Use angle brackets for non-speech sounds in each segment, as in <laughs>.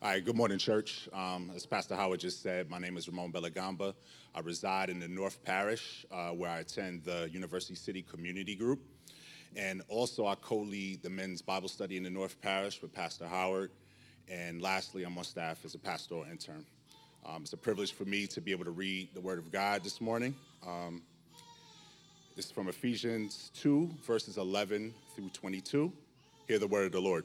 All right, good morning, church. Um, as Pastor Howard just said, my name is Ramon Belagamba. I reside in the North Parish, uh, where I attend the University City Community Group. And also, I co lead the men's Bible study in the North Parish with Pastor Howard. And lastly, I'm on staff as a pastoral intern. Um, it's a privilege for me to be able to read the Word of God this morning. Um, this is from Ephesians 2, verses 11 through 22. Hear the Word of the Lord.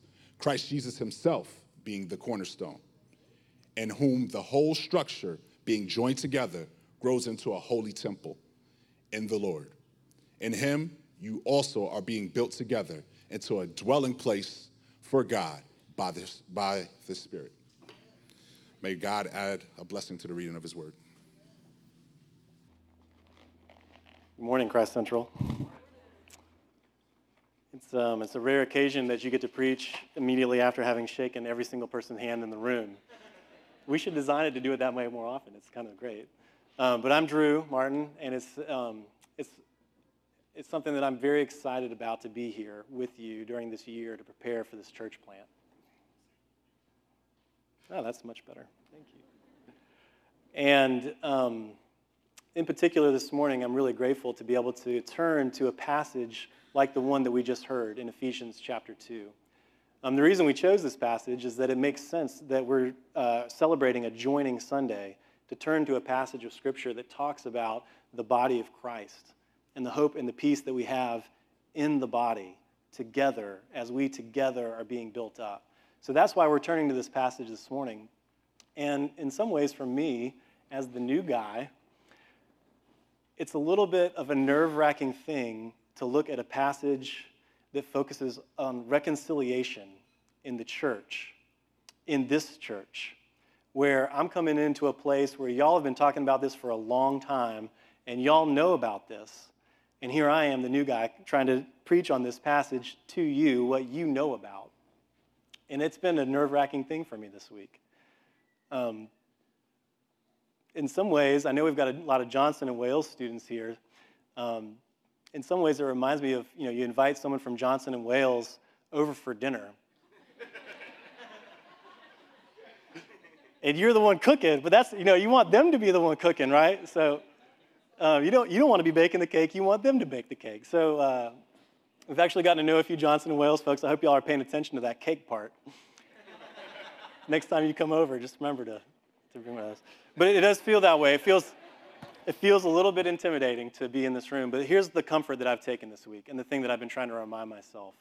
Christ Jesus himself being the cornerstone, in whom the whole structure being joined together grows into a holy temple in the Lord. In him, you also are being built together into a dwelling place for God by, this, by the Spirit. May God add a blessing to the reading of his word. Good morning, Christ Central. It's, um, it's a rare occasion that you get to preach immediately after having shaken every single person's hand in the room. We should design it to do it that way more often. It's kind of great. Um, but I'm Drew Martin, and it's, um, it's, it's something that I'm very excited about to be here with you during this year to prepare for this church plant. Oh, that's much better. Thank you. And um, in particular, this morning, I'm really grateful to be able to turn to a passage like the one that we just heard in Ephesians chapter 2. Um, the reason we chose this passage is that it makes sense that we're uh, celebrating a joining Sunday to turn to a passage of Scripture that talks about the body of Christ and the hope and the peace that we have in the body together as we together are being built up. So that's why we're turning to this passage this morning. And in some ways, for me, as the new guy, it's a little bit of a nerve wracking thing to look at a passage that focuses on reconciliation in the church, in this church, where I'm coming into a place where y'all have been talking about this for a long time, and y'all know about this. And here I am, the new guy, trying to preach on this passage to you what you know about. And it's been a nerve wracking thing for me this week. Um, in some ways, I know we've got a lot of Johnson and Wales students here. Um, in some ways, it reminds me of you know, you invite someone from Johnson and Wales over for dinner. and you're the one cooking, but that's, you know, you want them to be the one cooking, right? So uh, you, don't, you don't want to be baking the cake, you want them to bake the cake. So uh, we've actually gotten to know a few Johnson and Wales folks. I hope y'all are paying attention to that cake part. <laughs> Next time you come over, just remember to, to bring us. But it does feel that way. It feels, it feels a little bit intimidating to be in this room, but here's the comfort that I've taken this week, and the thing that I've been trying to remind myself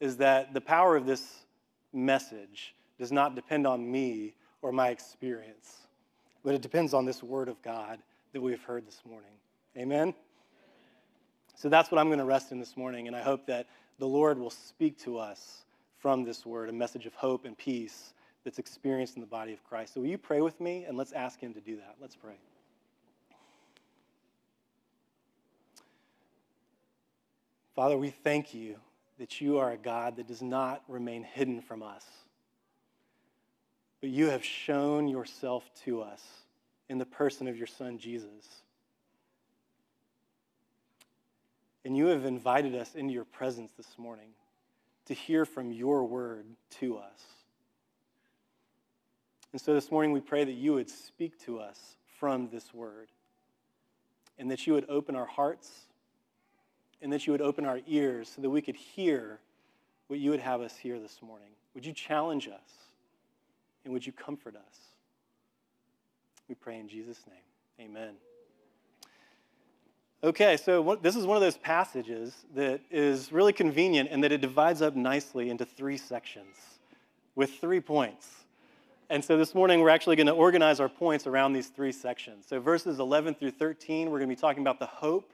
is that the power of this message does not depend on me or my experience, but it depends on this word of God that we've heard this morning. Amen? So that's what I'm going to rest in this morning, and I hope that the Lord will speak to us from this word, a message of hope and peace that's experienced in the body of Christ. So will you pray with me, and let's ask Him to do that. Let's pray. Father, we thank you that you are a God that does not remain hidden from us. but you have shown yourself to us in the person of your Son, Jesus. And you have invited us into your presence this morning to hear from your word to us. And so this morning we pray that you would speak to us from this word, and that you would open our hearts, and that you would open our ears so that we could hear what you would have us hear this morning. Would you challenge us, and would you comfort us? We pray in Jesus' name. Amen. Okay, so what, this is one of those passages that is really convenient in that it divides up nicely into three sections with three points. And so this morning we're actually going to organize our points around these three sections. So verses 11 through 13, we're going to be talking about the hope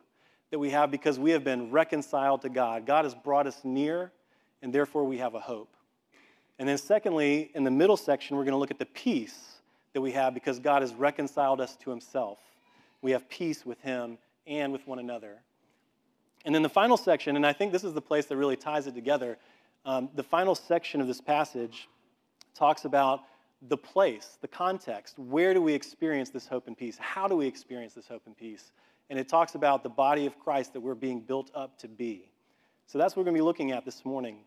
that we have because we have been reconciled to God. God has brought us near, and therefore we have a hope. And then, secondly, in the middle section, we're going to look at the peace that we have because God has reconciled us to Himself. We have peace with Him and with one another. And then the final section, and I think this is the place that really ties it together, um, the final section of this passage talks about the place, the context. Where do we experience this hope and peace? How do we experience this hope and peace? And it talks about the body of Christ that we're being built up to be. So that's what we're going to be looking at this morning.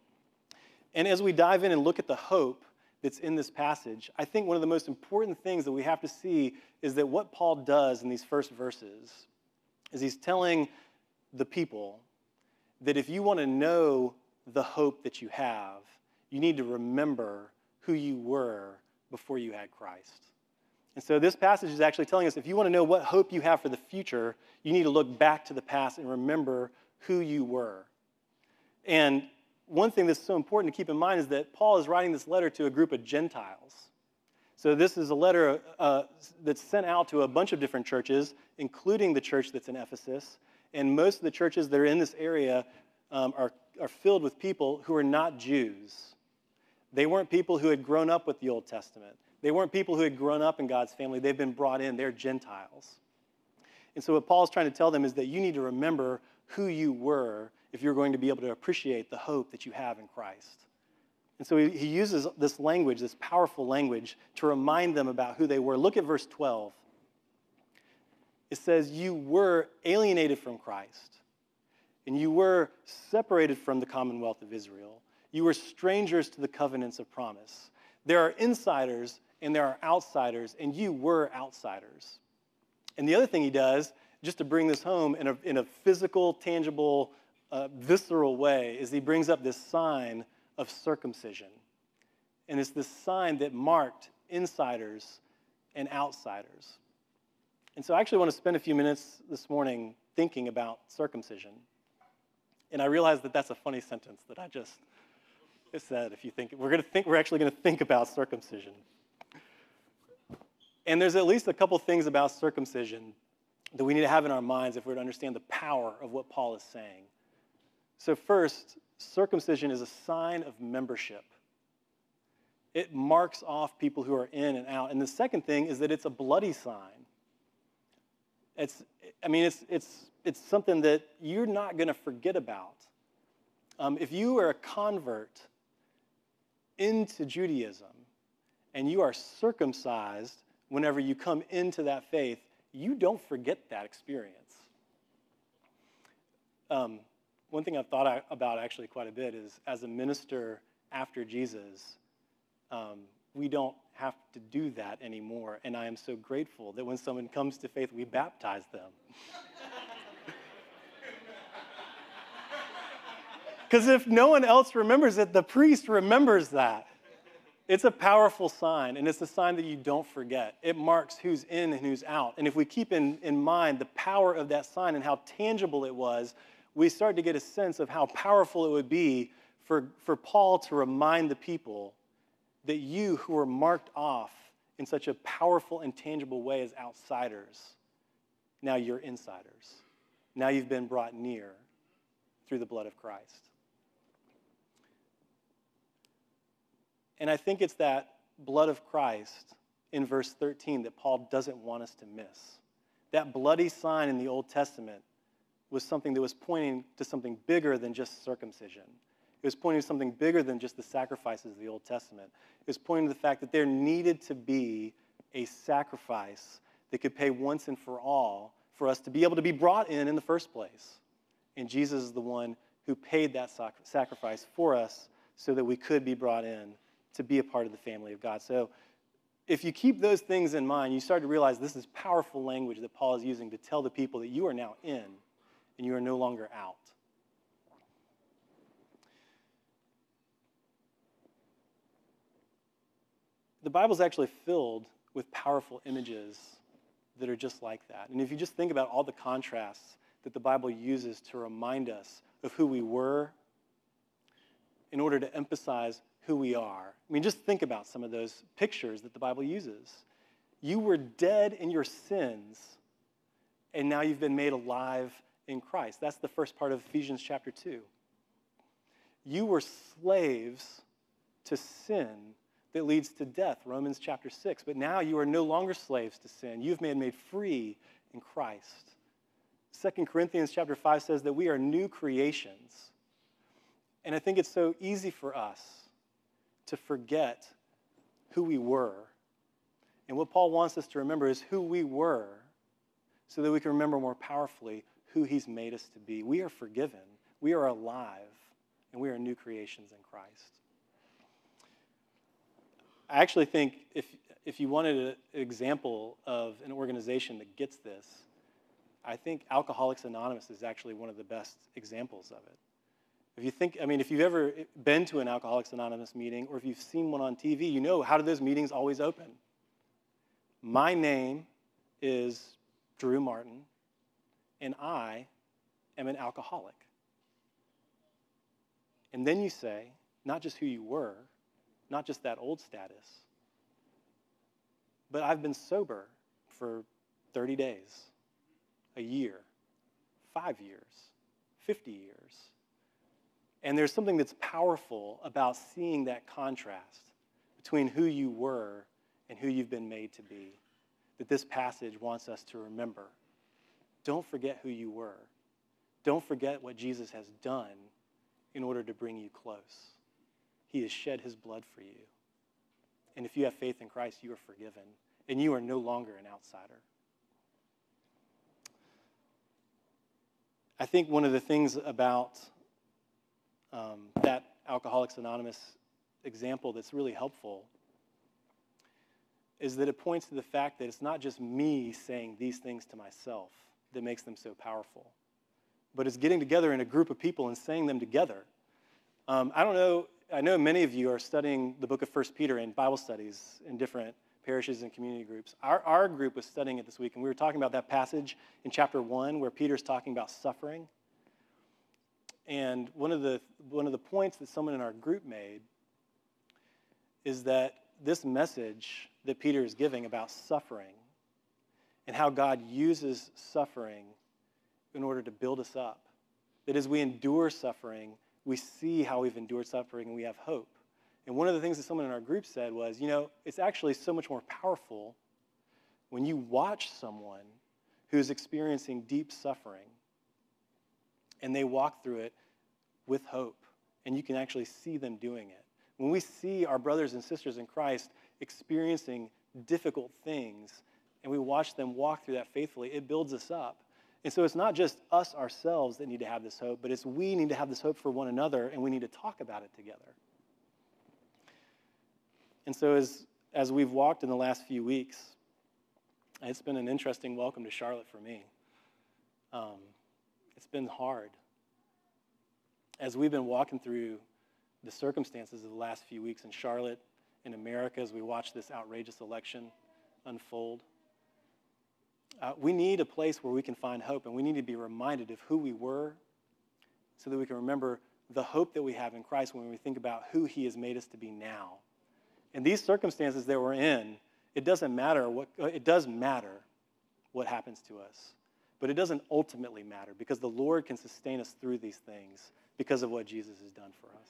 And as we dive in and look at the hope that's in this passage, I think one of the most important things that we have to see is that what Paul does in these first verses is he's telling the people that if you want to know the hope that you have, you need to remember who you were before you had Christ. And so this passage is actually telling us if you want to know what hope you have for the future, you need to look back to the past and remember who you were. And one thing that's so important to keep in mind is that Paul is writing this letter to a group of Gentiles. So this is a letter uh, that's sent out to a bunch of different churches, including the church that's in Ephesus. And most of the churches that are in this area um, are, are filled with people who are not Jews. They weren't people who had grown up with the Old Testament. They weren't people who had grown up in God's family. They've been brought in. They're Gentiles. And so, what Paul's trying to tell them is that you need to remember who you were if you're going to be able to appreciate the hope that you have in Christ. And so, he, he uses this language, this powerful language, to remind them about who they were. Look at verse 12. It says, You were alienated from Christ, and you were separated from the commonwealth of Israel you were strangers to the covenants of promise. There are insiders and there are outsiders, and you were outsiders. And the other thing he does, just to bring this home in a, in a physical, tangible, uh, visceral way, is he brings up this sign of circumcision. And it's this sign that marked insiders and outsiders. And so I actually want to spend a few minutes this morning thinking about circumcision. And I realize that that's a funny sentence that I just said if you think we're going to think we're actually going to think about circumcision. And there's at least a couple things about circumcision that we need to have in our minds if we're to understand the power of what Paul is saying. So first, circumcision is a sign of membership. It marks off people who are in and out. And the second thing is that it's a bloody sign. It's, I mean, it's, it's, it's something that you're not going to forget about. Um, if you are a convert into Judaism and you are circumcised whenever you come into that faith, you don't forget that experience. Um, one thing I've thought about actually quite a bit is as a minister after Jesus, um, we don't have to do that anymore. And I am so grateful that when someone comes to faith, we baptize them. <laughs> Because if no one else remembers it, the priest remembers that. It's a powerful sign, and it's a sign that you don't forget. It marks who's in and who's out. And if we keep in, in mind the power of that sign and how tangible it was, we start to get a sense of how powerful it would be for, for Paul to remind the people that you who are marked off in such a powerful and tangible way as outsiders, now you're insiders. Now you've been brought near through the blood of Christ. And I think it's that blood of Christ in verse 13 that Paul doesn't want us to miss. That bloody sign in the Old Testament was something that was pointing to something bigger than just circumcision. It was pointing to something bigger than just the sacrifices of the Old Testament. It was pointing to the fact that there needed to be a sacrifice that could pay once and for all for us to be able to be brought in in the first place. And Jesus is the one who paid that sacrifice for us so that we could be brought in to be a part of the family of God. So if you keep those things in mind, you start to realize this is powerful language that Paul is using to tell the people that you are now in and you are no longer out. The Bible is actually filled with powerful images that are just like that. And if you just think about all the contrasts that the Bible uses to remind us of who we were in order to emphasize who we are. I mean, just think about some of those pictures that the Bible uses. You were dead in your sins, and now you've been made alive in Christ. That's the first part of Ephesians chapter 2. You were slaves to sin that leads to death, Romans chapter 6. But now you are no longer slaves to sin. You've been made free in Christ. 2 Corinthians chapter 5 says that we are new creations. And I think it's so easy for us to forget who we were. And what Paul wants us to remember is who we were so that we can remember more powerfully who he's made us to be. We are forgiven, we are alive, and we are new creations in Christ. I actually think if, if you wanted an example of an organization that gets this, I think Alcoholics Anonymous is actually one of the best examples of it. If you think, I mean, if you've ever been to an Alcoholics Anonymous meeting or if you've seen one on TV, you know how do those meetings always open? My name is Drew Martin, and I am an alcoholic. And then you say, not just who you were, not just that old status, but I've been sober for 30 days, a year, five years, 50 years. And there's something that's powerful about seeing that contrast between who you were and who you've been made to be that this passage wants us to remember. Don't forget who you were. Don't forget what Jesus has done in order to bring you close. He has shed his blood for you. And if you have faith in Christ, you are forgiven, and you are no longer an outsider. I think one of the things about um, that Alcoholics Anonymous example that's really helpful is that it points to the fact that it's not just me saying these things to myself that makes them so powerful, but it's getting together in a group of people and saying them together. Um, I don't know I know many of you are studying the book of 1 Peter in Bible studies in different parishes and community groups. Our, our group was studying it this week, and we were talking about that passage in chapter 1 where Peter's talking about suffering. And one of the, one of the points that someone in our group made is that this message that Peter is giving about suffering and how God uses suffering in order to build us up, that as we endure suffering, we see how we've endured suffering and we have hope. And one of the things that someone in our group said was, you know, it's actually so much more powerful when you watch someone who's experiencing deep suffering and they walk through it with hope and you can actually see them doing it. When we see our brothers and sisters in Christ experiencing difficult things and we watch them walk through that faithfully, it builds us up. And so it's not just us ourselves that need to have this hope, but it's we need to have this hope for one another and we need to talk about it together. And so as, as we've walked in the last few weeks, it's been an interesting welcome to Charlotte for me. Um, it's been hard. As we've been walking through the circumstances of the last few weeks in Charlotte, in America, as we watch this outrageous election unfold, uh, we need a place where we can find hope, and we need to be reminded of who we were so that we can remember the hope that we have in Christ when we think about who He has made us to be now. In these circumstances that we're in, it doesn't matter what, it does matter what happens to us, but it doesn't ultimately matter because the Lord can sustain us through these things because of what Jesus has done for us.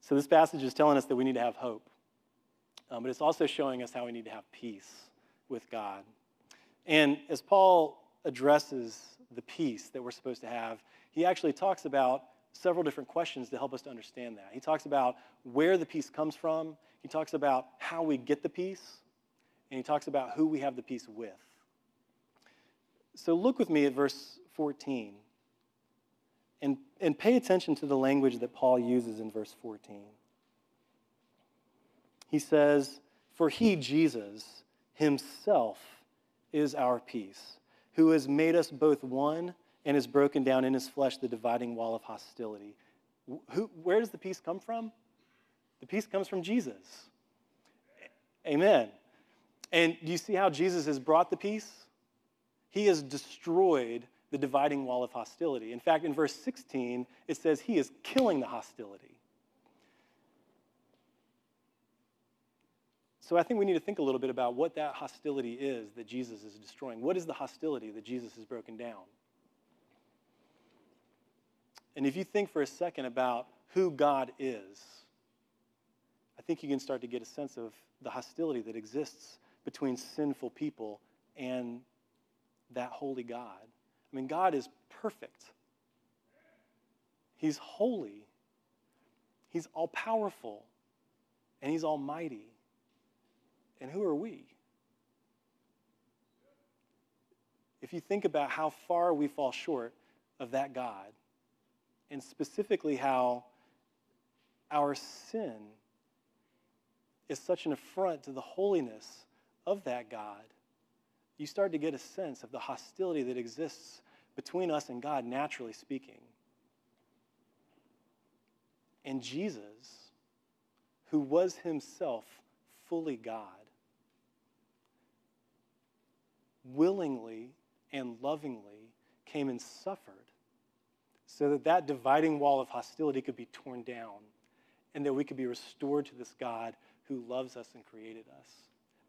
So, this passage is telling us that we need to have hope, um, but it's also showing us how we need to have peace with God. And as Paul addresses the peace that we're supposed to have, he actually talks about several different questions to help us to understand that. He talks about where the peace comes from, he talks about how we get the peace, and he talks about who we have the peace with. So look with me at verse 14 and, and pay attention to the language that Paul uses in verse 14. He says, For he, Jesus, himself is our peace, who has made us both one and has broken down in his flesh the dividing wall of hostility. Who, where does the peace come from? The peace comes from Jesus. Amen. And do you see how Jesus has brought the peace? He has destroyed the dividing wall of hostility. In fact, in verse 16, it says he is killing the hostility. So I think we need to think a little bit about what that hostility is that Jesus is destroying. What is the hostility that Jesus has broken down? And if you think for a second about who God is, I think you can start to get a sense of the hostility that exists between sinful people and that holy God. I mean, God is perfect, He's holy, He's all powerful, and He's almighty. And who are we? If you think about how far we fall short of that God, and specifically how our sin is such an affront to the holiness of that God, you start to get a sense of the hostility that exists between us and God, naturally speaking. And Jesus, who was himself fully God, willingly and lovingly came and suffered so that that dividing wall of hostility could be torn down and that we could be restored to this God who loves us and created us.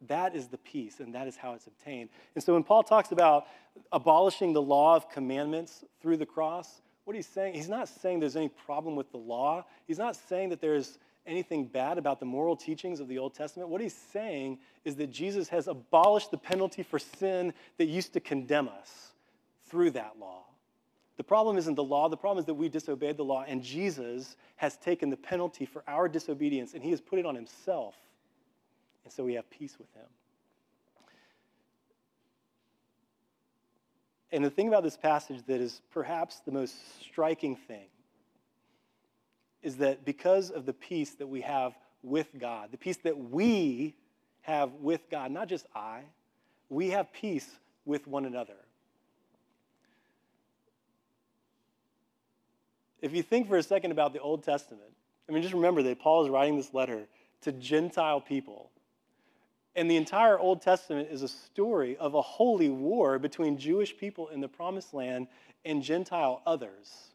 That is the peace, and that is how it's obtained. And so when Paul talks about abolishing the law of commandments through the cross, what he's saying, he's not saying there's any problem with the law. He's not saying that there's anything bad about the moral teachings of the Old Testament. What he's saying is that Jesus has abolished the penalty for sin that used to condemn us through that law. The problem isn't the law, the problem is that we disobeyed the law, and Jesus has taken the penalty for our disobedience and he has put it on himself. And so we have peace with him. And the thing about this passage that is perhaps the most striking thing is that because of the peace that we have with God, the peace that we have with God, not just I, we have peace with one another. If you think for a second about the Old Testament, I mean, just remember that Paul is writing this letter to Gentile people. And the entire Old Testament is a story of a holy war between Jewish people in the promised land and Gentile others.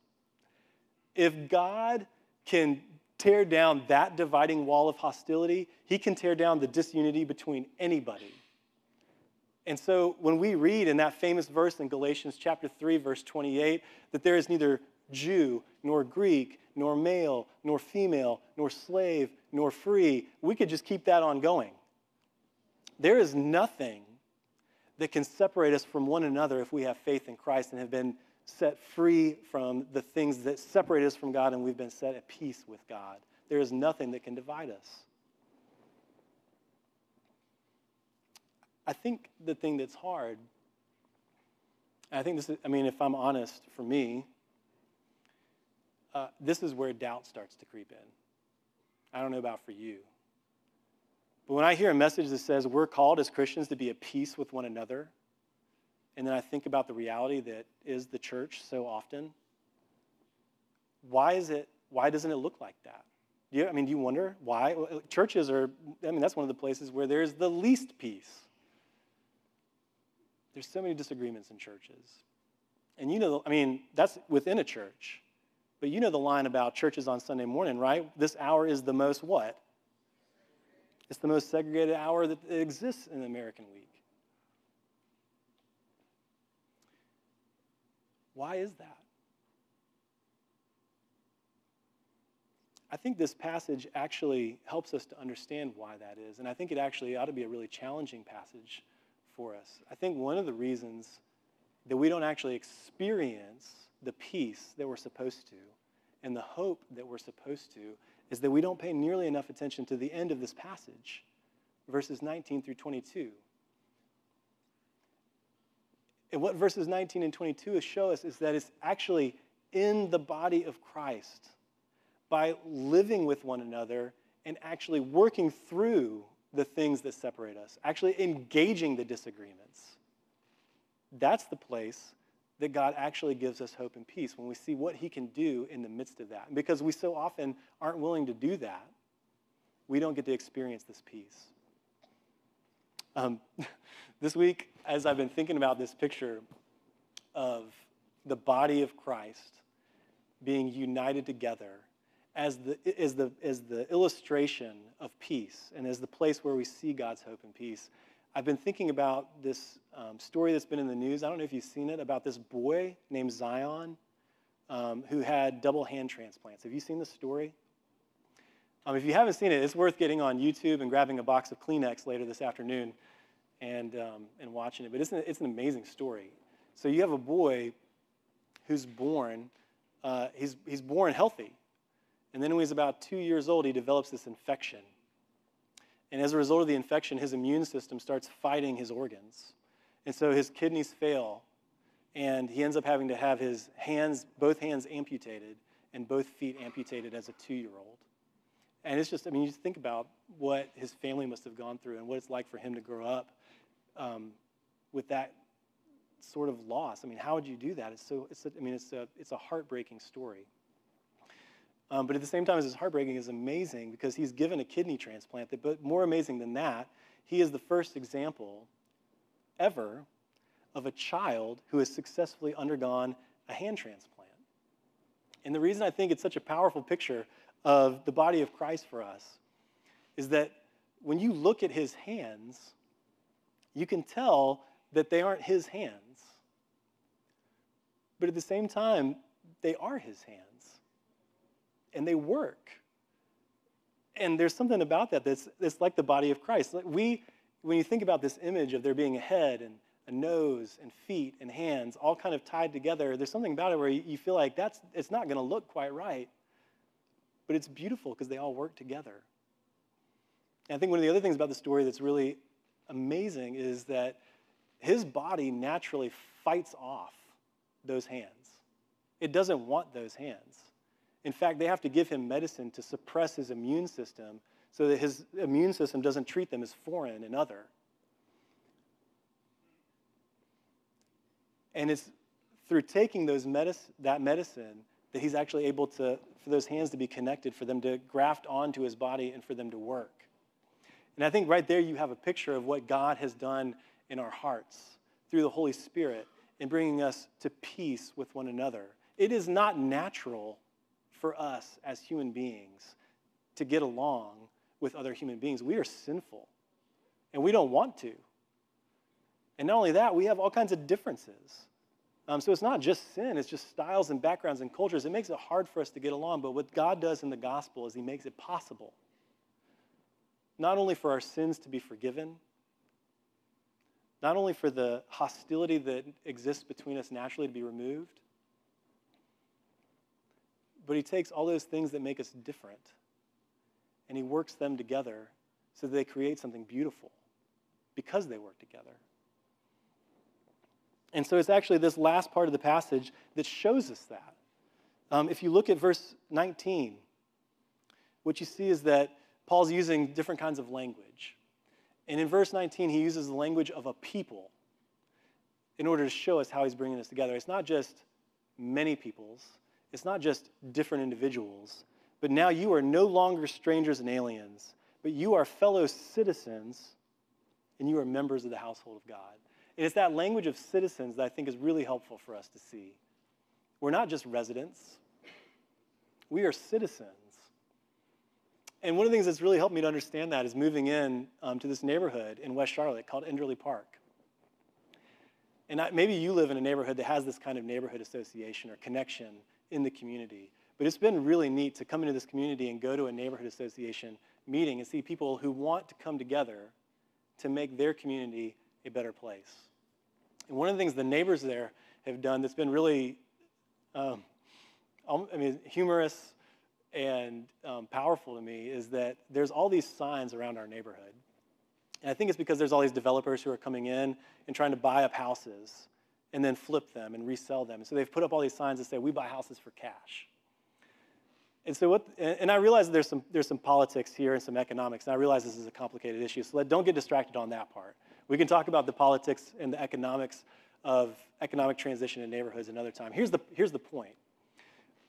If God can tear down that dividing wall of hostility, he can tear down the disunity between anybody. And so when we read in that famous verse in Galatians chapter 3 verse 28 that there is neither Jew nor Greek nor male nor female nor slave nor free, we could just keep that on going. There is nothing that can separate us from one another if we have faith in Christ and have been set free from the things that separate us from God and we've been set at peace with God. There is nothing that can divide us. I think the thing that's hard, I think this is, I mean, if I'm honest, for me, uh, this is where doubt starts to creep in. I don't know about for you. But when I hear a message that says we're called as Christians to be at peace with one another, and then I think about the reality that is the church so often, why is it, why doesn't it look like that? Do you, I mean, do you wonder why? Uh, churches are, I mean, that's one of the places where there's the least peace. There's so many disagreements in churches. And you know, I mean, that's within a church. But you know the line about churches on Sunday morning, right? This hour is the most what? It's the most segregated hour that exists in the American week. Why is that? I think this passage actually helps us to understand why that is. And I think it actually ought to be a really challenging passage for us. I think one of the reasons that we don't actually experience the peace that we're supposed to and the hope that we're supposed to is that we don't pay nearly enough attention to the end of this passage, verses 19 through 22. And what verses 19 and 22 show us is that it's actually in the body of Christ by living with one another and actually working through the things that separate us, actually engaging the disagreements. That's the place that God actually gives us hope and peace when we see what He can do in the midst of that. And because we so often aren't willing to do that, we don't get to experience this peace. Um, <laughs> this week, as I've been thinking about this picture of the body of Christ being united together as the, as, the, as the illustration of peace and as the place where we see God's hope and peace, I've been thinking about this um, story that's been in the news. I don't know if you've seen it about this boy named Zion um, who had double hand transplants. Have you seen the story? Um, if you haven't seen it, it's worth getting on YouTube and grabbing a box of Kleenex later this afternoon and, um, and watching it. But it's an, it's an amazing story. So you have a boy who's born, uh, he's, he's born healthy. And then when he's about two years old, he develops this infection. And as a result of the infection, his immune system starts fighting his organs. And so his kidneys fail, and he ends up having to have his hands, both hands amputated, and both feet amputated as a two year old. And it's just, I mean, you think about what his family must have gone through and what it's like for him to grow up um, with that sort of loss. I mean, how would you do that? It's so, it's I mean, it's a, it's a heartbreaking story. Um, but at the same time it's heartbreaking, is amazing because he's given a kidney transplant. That, but more amazing than that, he is the first example ever of a child who has successfully undergone a hand transplant. And the reason I think it's such a powerful picture of the body of Christ for us is that when you look at his hands, you can tell that they aren't his hands. But at the same time, they are his hands and they work. And there's something about that that's, that's like the body of Christ. We, when you think about this image of there being a head and a nose and feet and hands all kind of tied together, there's something about it where you, feel like that's, it's not going to look quite right. But it's beautiful because they all work together. And I think one of the other things about the story that's really amazing is that his body naturally fights off those hands. It doesn't want those hands. In fact, they have to give him medicine to suppress his immune system so that his immune system doesn't treat them as foreign and other. And it's through taking those that medicine that he's actually able to, for those hands to be connected, for them to graft onto his body and for them to work. And I think right there you have a picture of what God has done in our hearts through the Holy Spirit in bringing us to peace with one another. It is not natural for us as human beings to get along with other human beings. We are sinful, and we don't want to. And not only that, we have all kinds of differences. Um, so it's not just sin, it's just styles and backgrounds and cultures. It makes it hard for us to get along, but what God does in the gospel is He makes it possible. Not only for our sins to be forgiven, not only for the hostility that exists between us naturally to be removed, but he takes all those things that make us different and he works them together so that they create something beautiful because they work together. And so it's actually this last part of the passage that shows us that. Um, if you look at verse 19, what you see is that Paul's using different kinds of language. And in verse 19, he uses the language of a people in order to show us how he's bringing this together. It's not just many peoples, it's not just different individuals, but now you are no longer strangers and aliens, but you are fellow citizens and you are members of the household of God. And it's that language of citizens that I think is really helpful for us to see. We're not just residents, we are citizens. And one of the things that's really helped me to understand that is moving in um, to this neighborhood in West Charlotte called Enderly Park. And I, maybe you live in a neighborhood that has this kind of neighborhood association or connection in the community. But it's been really neat to come into this community and go to a neighborhood association meeting and see people who want to come together to make their community a better place. And one of the things the neighbors there have done that's been really um, I mean, humorous and um, powerful to me is that there's all these signs around our neighborhood. And I think it's because there's all these developers who are coming in and trying to buy up houses and then flip them and resell them. So they've put up all these signs that say, we buy houses for cash. And so what, and I realize there's some, there's some politics here and some economics, and I realize this is a complicated issue, so let, don't get distracted on that part. We can talk about the politics and the economics of economic transition in neighborhoods another time. Here's the, here's the point.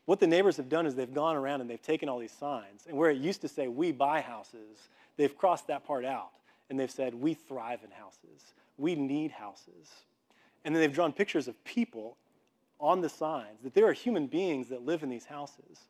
What the neighbors have done is they've gone around and they've taken all these signs, and where it used to say, we buy houses, they've crossed that part out, and they've said, we thrive in houses, we need houses. And then they've drawn pictures of people on the signs, that there are human beings that live in these houses.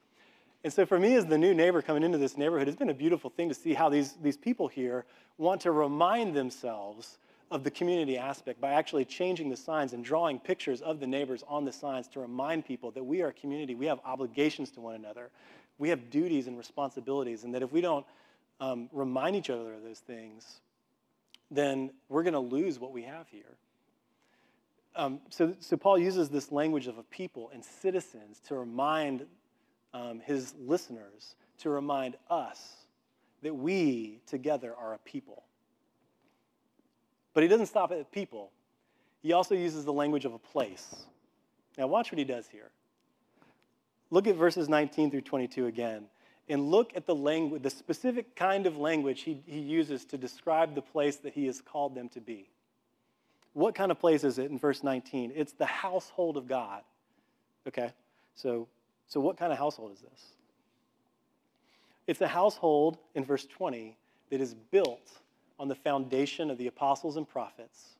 And so for me, as the new neighbor coming into this neighborhood, it's been a beautiful thing to see how these, these people here want to remind themselves of the community aspect by actually changing the signs and drawing pictures of the neighbors on the signs to remind people that we are a community, we have obligations to one another, we have duties and responsibilities, and that if we don't um, remind each other of those things, then we're going to lose what we have here. Um, so, so Paul uses this language of a people and citizens to remind um, his listeners to remind us that we together are a people. But he doesn't stop at people. He also uses the language of a place. Now, watch what he does here. Look at verses 19 through 22 again, and look at the language, the specific kind of language he, he uses to describe the place that he has called them to be. What kind of place is it in verse 19? It's the household of God. Okay? So so, what kind of household is this? It's a household, in verse 20, that is built on the foundation of the apostles and prophets,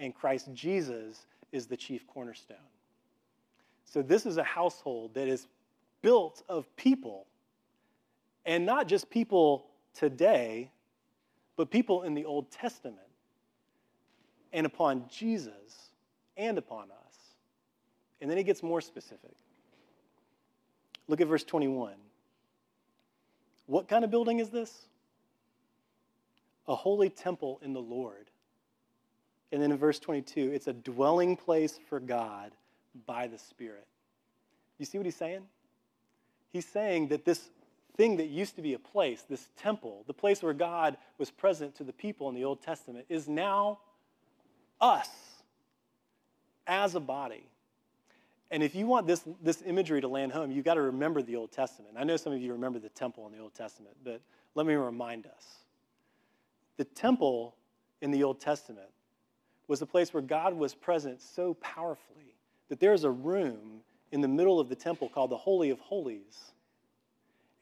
and Christ Jesus is the chief cornerstone. So, this is a household that is built of people, and not just people today, but people in the Old Testament, and upon Jesus and upon us. And then he gets more specific. Look at verse 21. What kind of building is this? A holy temple in the Lord. And then in verse 22, it's a dwelling place for God by the Spirit. You see what he's saying? He's saying that this thing that used to be a place, this temple, the place where God was present to the people in the Old Testament, is now us as a body. And if you want this, this imagery to land home, you've got to remember the Old Testament. I know some of you remember the temple in the Old Testament, but let me remind us. The temple in the Old Testament was a place where God was present so powerfully that there's a room in the middle of the temple called the Holy of Holies.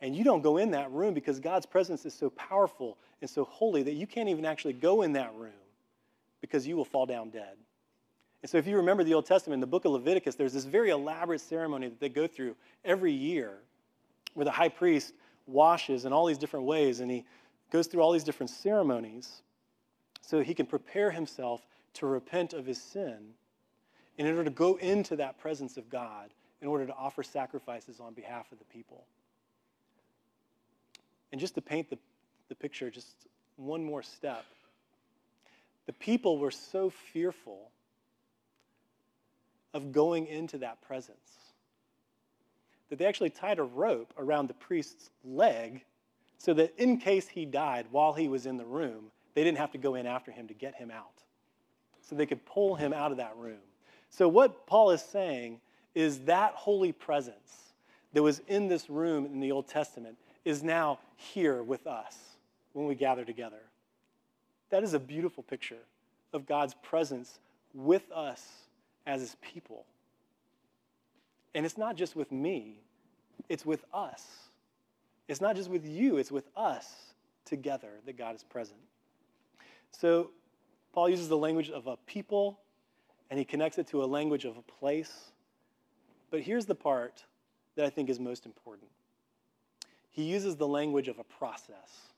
And you don't go in that room because God's presence is so powerful and so holy that you can't even actually go in that room because you will fall down dead. And so, if you remember the Old Testament, in the book of Leviticus, there's this very elaborate ceremony that they go through every year where the high priest washes in all these different ways and he goes through all these different ceremonies so he can prepare himself to repent of his sin in order to go into that presence of God in order to offer sacrifices on behalf of the people. And just to paint the, the picture just one more step, the people were so fearful of going into that presence. That they actually tied a rope around the priest's leg so that in case he died while he was in the room, they didn't have to go in after him to get him out. So they could pull him out of that room. So, what Paul is saying is that holy presence that was in this room in the Old Testament is now here with us when we gather together. That is a beautiful picture of God's presence with us as his people. And it's not just with me, it's with us. It's not just with you, it's with us together that God is present. So, Paul uses the language of a people and he connects it to a language of a place. But here's the part that I think is most important he uses the language of a process.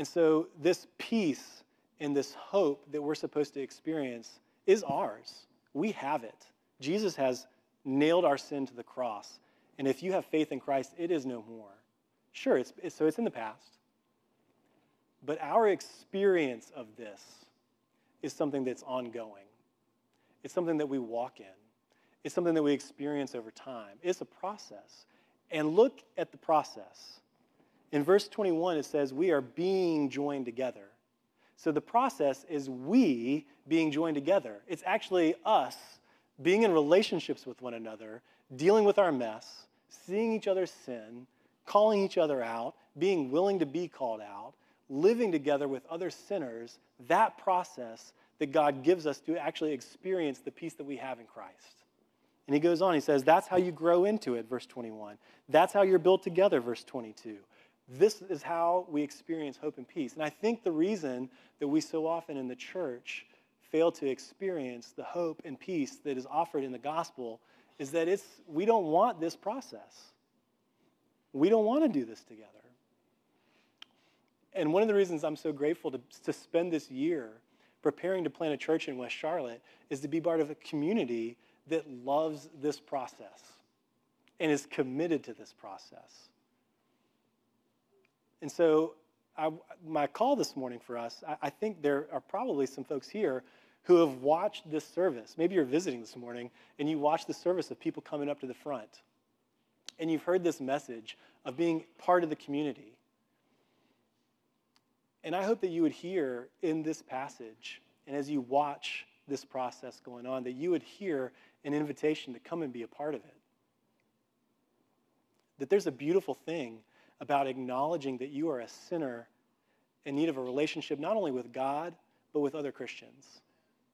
And so, this peace and this hope that we're supposed to experience is ours. We have it. Jesus has nailed our sin to the cross. And if you have faith in Christ, it is no more. Sure, it's, it's, so it's in the past. But our experience of this is something that's ongoing. It's something that we walk in. It's something that we experience over time. It's a process. And look at the process. In verse 21, it says, We are being joined together. So the process is we being joined together. It's actually us being in relationships with one another, dealing with our mess, seeing each other's sin, calling each other out, being willing to be called out, living together with other sinners, that process that God gives us to actually experience the peace that we have in Christ. And he goes on, he says, That's how you grow into it, verse 21. That's how you're built together, verse 22. This is how we experience hope and peace. And I think the reason that we so often in the church fail to experience the hope and peace that is offered in the gospel is that it's we don't want this process. We don't want to do this together. And one of the reasons I'm so grateful to, to spend this year preparing to plant a church in West Charlotte is to be part of a community that loves this process and is committed to this process. And so, I, my call this morning for us, I, I think there are probably some folks here who have watched this service. Maybe you're visiting this morning and you watched the service of people coming up to the front. And you've heard this message of being part of the community. And I hope that you would hear in this passage, and as you watch this process going on, that you would hear an invitation to come and be a part of it. That there's a beautiful thing about acknowledging that you are a sinner in need of a relationship not only with God, but with other Christians.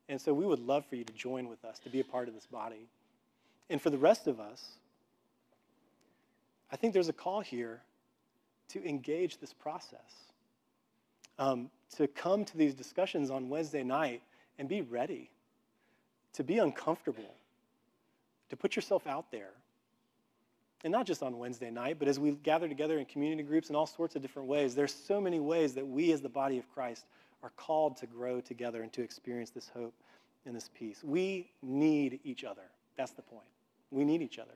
And so we would love for you to join with us, to be a part of this body. And for the rest of us, I think there's a call here to engage this process, um, to come to these discussions on Wednesday night and be ready, to be uncomfortable, to put yourself out there. And not just on Wednesday night, but as we gather together in community groups in all sorts of different ways. There's so many ways that we as the body of Christ are called to grow together and to experience this hope and this peace. We need each other. That's the point. We need each other.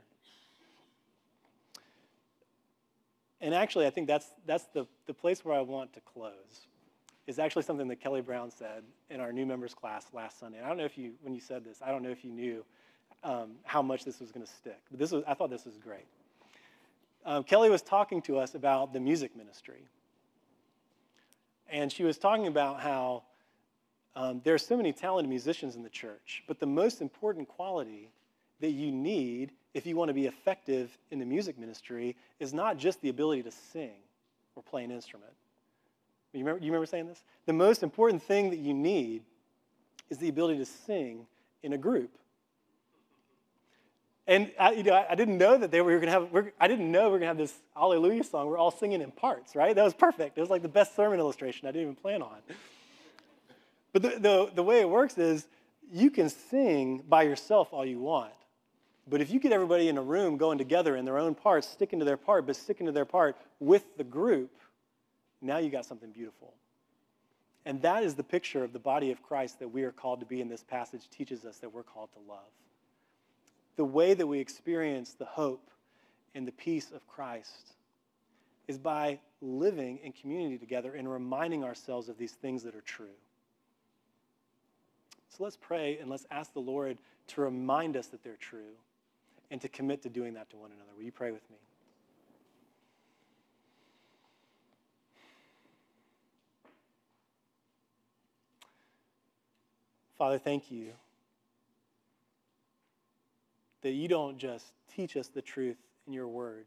And actually, I think that's, that's the, the place where I want to close. Is actually something that Kelly Brown said in our new members class last Sunday. And I don't know if you, when you said this, I don't know if you knew um, how much this was going to stick. But this was, I thought this was great. Um, Kelly was talking to us about the music ministry. And she was talking about how um, there are so many talented musicians in the church, but the most important quality that you need if you want to be effective in the music ministry is not just the ability to sing or play an instrument. You remember, you remember saying this? The most important thing that you need is the ability to sing in a group. And I, you know, I didn't know that they were going to have. I didn't know we were going to have this Hallelujah song. We're all singing in parts, right? That was perfect. It was like the best sermon illustration I didn't even plan on. But the, the, the way it works is you can sing by yourself all you want. But if you get everybody in a room going together in their own parts, sticking to their part, but sticking to their part with the group, now you got something beautiful. And that is the picture of the body of Christ that we are called to be in this passage teaches us that we're called to love. The way that we experience the hope and the peace of Christ is by living in community together and reminding ourselves of these things that are true. So let's pray and let's ask the Lord to remind us that they're true and to commit to doing that to one another. Will you pray with me? Father, thank you that you don't just teach us the truth in your word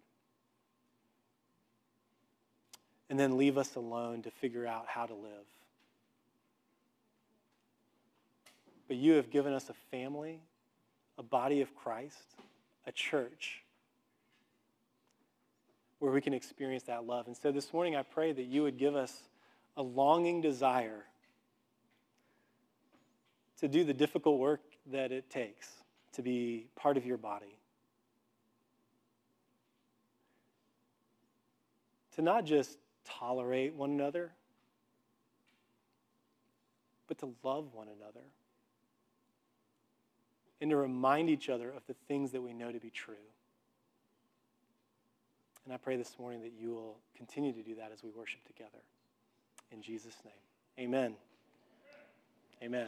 and then leave us alone to figure out how to live. But you have given us a family, a body of Christ, a church where we can experience that love. And so this morning, I pray that you would give us a longing desire to do the difficult work that it takes to be part of your body. To not just tolerate one another, but to love one another and to remind each other of the things that we know to be true. And I pray this morning that you will continue to do that as we worship together. In Jesus' name, amen. Amen.